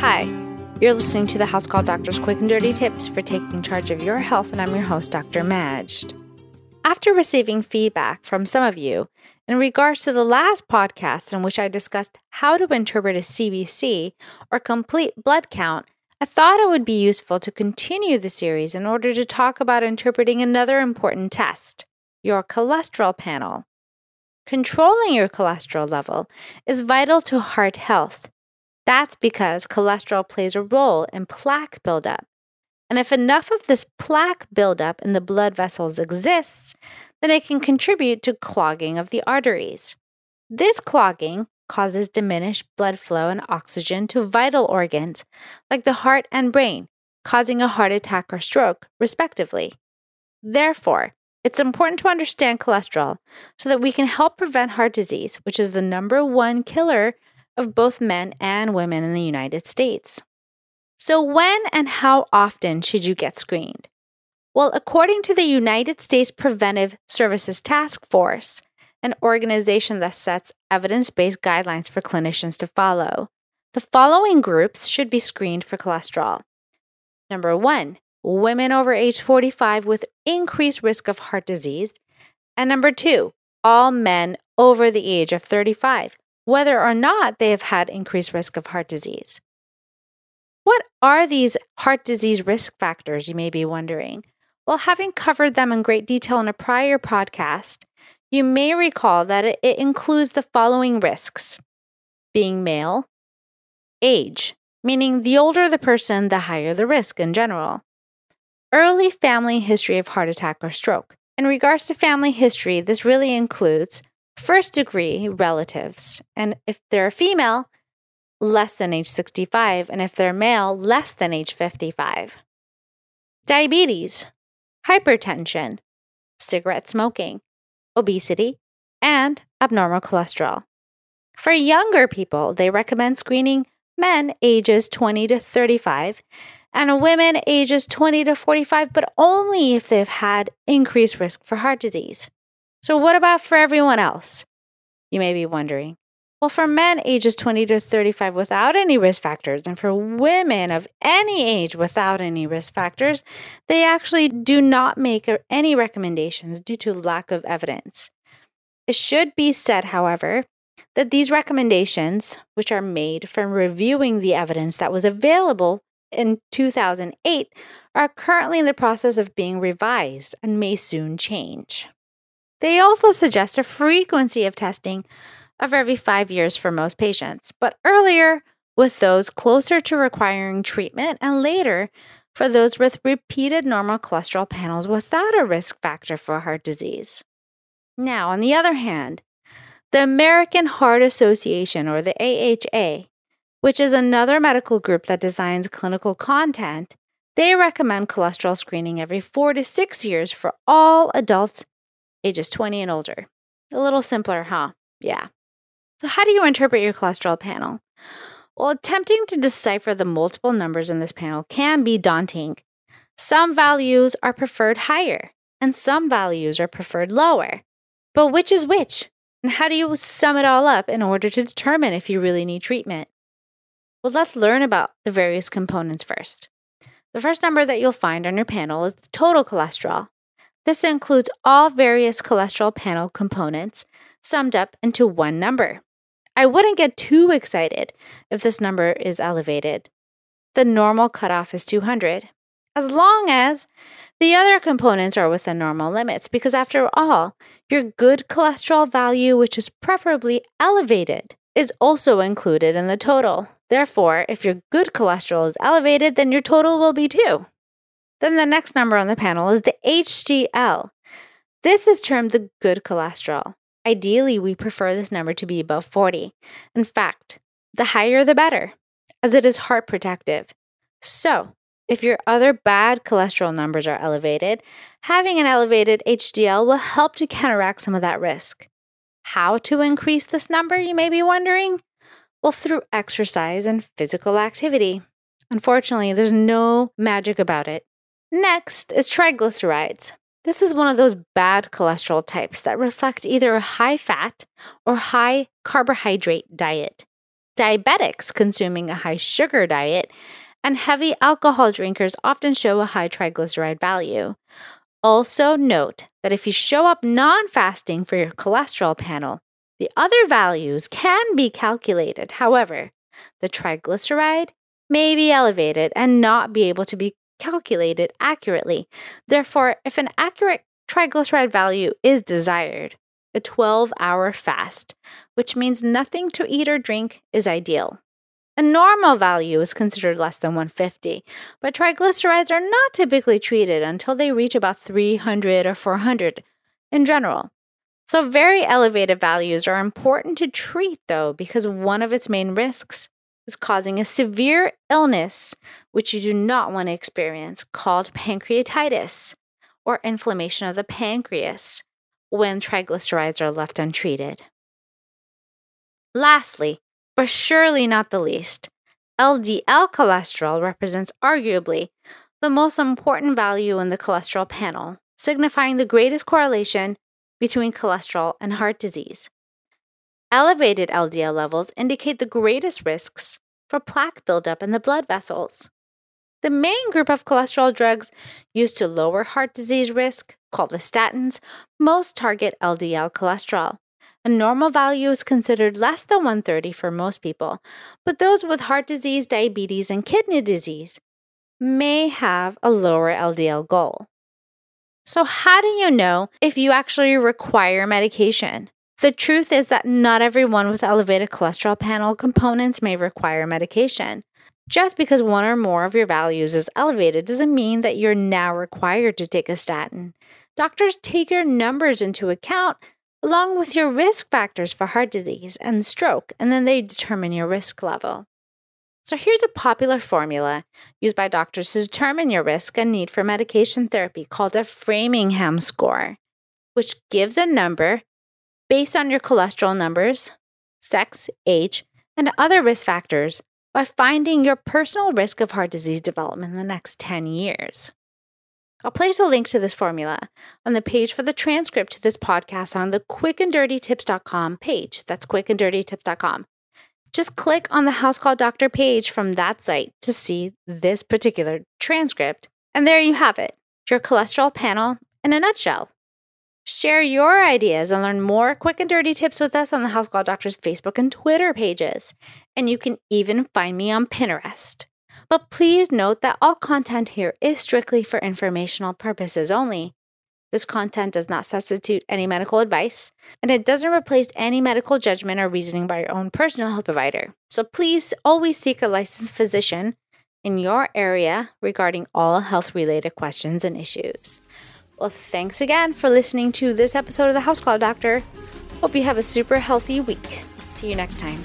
Hi, you're listening to the House Call Doctor's Quick and Dirty Tips for taking charge of your health, and I'm your host, Dr. Madge. After receiving feedback from some of you in regards to the last podcast in which I discussed how to interpret a CBC or complete blood count, I thought it would be useful to continue the series in order to talk about interpreting another important test your cholesterol panel. Controlling your cholesterol level is vital to heart health. That's because cholesterol plays a role in plaque buildup. And if enough of this plaque buildup in the blood vessels exists, then it can contribute to clogging of the arteries. This clogging causes diminished blood flow and oxygen to vital organs like the heart and brain, causing a heart attack or stroke, respectively. Therefore, it's important to understand cholesterol so that we can help prevent heart disease, which is the number one killer of both men and women in the United States. So, when and how often should you get screened? Well, according to the United States Preventive Services Task Force, an organization that sets evidence based guidelines for clinicians to follow, the following groups should be screened for cholesterol. Number one, women over age 45 with increased risk of heart disease. And number two, all men over the age of 35 whether or not they have had increased risk of heart disease. What are these heart disease risk factors, you may be wondering? Well, having covered them in great detail in a prior podcast, you may recall that it, includes the following risks being male, age, meaning the older the person, the higher the risk in general, early family history of heart attack or stroke. In regards to family history, this really includes first degree relatives. And if they're female, less than age 65. And if they're male, less than age 55. Diabetes, hypertension, cigarette smoking, obesity, and abnormal cholesterol. For younger people, they recommend screening men ages 20 to 35 and women ages 20 to 45, but only if they've had increased risk for heart disease. So, what about for everyone else? You may be wondering. Well, for men ages 20 to 35 without any risk factors, and for women of any age without any risk factors, they actually do not make any recommendations due to lack of evidence. It should be said, however, that these recommendations, which are made from reviewing the evidence that was available in 2008, are currently in the process of being revised and may soon change. They also suggest a frequency of testing of every five years for most patients, but earlier with those closer to requiring treatment, and later for those with repeated normal cholesterol panels without a risk factor for heart disease. Now, on the other hand, the American Heart Association, or the AHA, which is another medical group that designs clinical content, they recommend cholesterol screening every four to six years for all adults ages 20 and older. A little simpler, huh? Yeah. So, how do you interpret your cholesterol panel? Well, attempting to decipher the multiple numbers in this panel can be daunting. Some values are preferred higher, and some values are preferred lower. But which is which? And how do you sum it all up in order to determine if you really need treatment? Well, let's learn about the various components first. The first number that you'll find on your panel is the total cholesterol. This includes all various cholesterol panel components summed up into one number. I wouldn't get too excited if this number is elevated. The normal cutoff is 200, as long as the other components are within normal limits, because after all, your good cholesterol value, which is preferably elevated, is also included in the total. Therefore, if your good cholesterol is elevated, then your total will be too. Then the next number on the panel is the HDL. This is termed the good cholesterol. Ideally, we prefer this number to be above 40. In fact, the higher the better, as it is heart protective. So, if your other bad cholesterol numbers are elevated, having an elevated HDL will help to counteract some of that risk. How to increase this number, you may be wondering? Well, through exercise and physical activity. Unfortunately, there's no magic about it. Next is triglycerides. This is one of those bad cholesterol types that reflect either a high fat or high carbohydrate diet. diabetics consuming a high sugar diet, and heavy alcohol drinkers often show a high triglyceride value. Also, note that if you show up non fasting for your cholesterol panel, the other values can be calculated. However, the triglyceride may be elevated and not be able to be calculated accurately. Therefore, if an accurate triglyceride value is desired, a 12 hour fast, which means nothing to eat or drink, is ideal. A normal value is considered less than 150, but triglycerides are not typically treated until they reach about 300 or 400 in general. So, very elevated values are important to treat, though, because one of its main risks is causing a severe illness, which you do not want to experience, called pancreatitis or inflammation of the pancreas when triglycerides are left untreated. Lastly, but surely not the least, LDL cholesterol represents arguably the most important value in the cholesterol panel, signifying the greatest correlation between cholesterol and heart disease. Elevated LDL levels indicate the greatest risks for plaque buildup in the blood vessels. The main group of cholesterol drugs used to lower heart disease risk, called the statins, most target LDL cholesterol. A normal value is considered less than 130 for most people, but those with heart disease, diabetes, and kidney disease may have a lower LDL goal. So, how do you know if you actually require medication? The truth is that not everyone with elevated cholesterol panel components may require medication. Just because one or more of your values is elevated doesn't mean that you're now required to take a statin. Doctors take your numbers into account along with your risk factors for heart disease and stroke, and then they determine your risk level. So here's a popular formula used by doctors to determine your risk and need for medication therapy called a Framingham score, which gives a number based on your cholesterol numbers, sex, age, and other risk factors by finding your personal risk of heart disease development in the next 10 years. I'll place a link to this formula on the page for the transcript to this podcast on the quickanddirtytips.com page. That's quickanddirtytips.com. Just click on the House Call Doctor page from that site to see this particular transcript. And there you have it your cholesterol panel in a nutshell. Share your ideas and learn more quick and dirty tips with us on the House Call Doctor's Facebook and Twitter pages. And you can even find me on Pinterest. But please note that all content here is strictly for informational purposes only. This content does not substitute any medical advice, and it doesn't replace any medical judgment or reasoning by your own personal health provider. So please always seek a licensed physician in your area regarding all health related questions and issues. Well, thanks again for listening to this episode of the House Call Doctor. Hope you have a super healthy week. See you next time.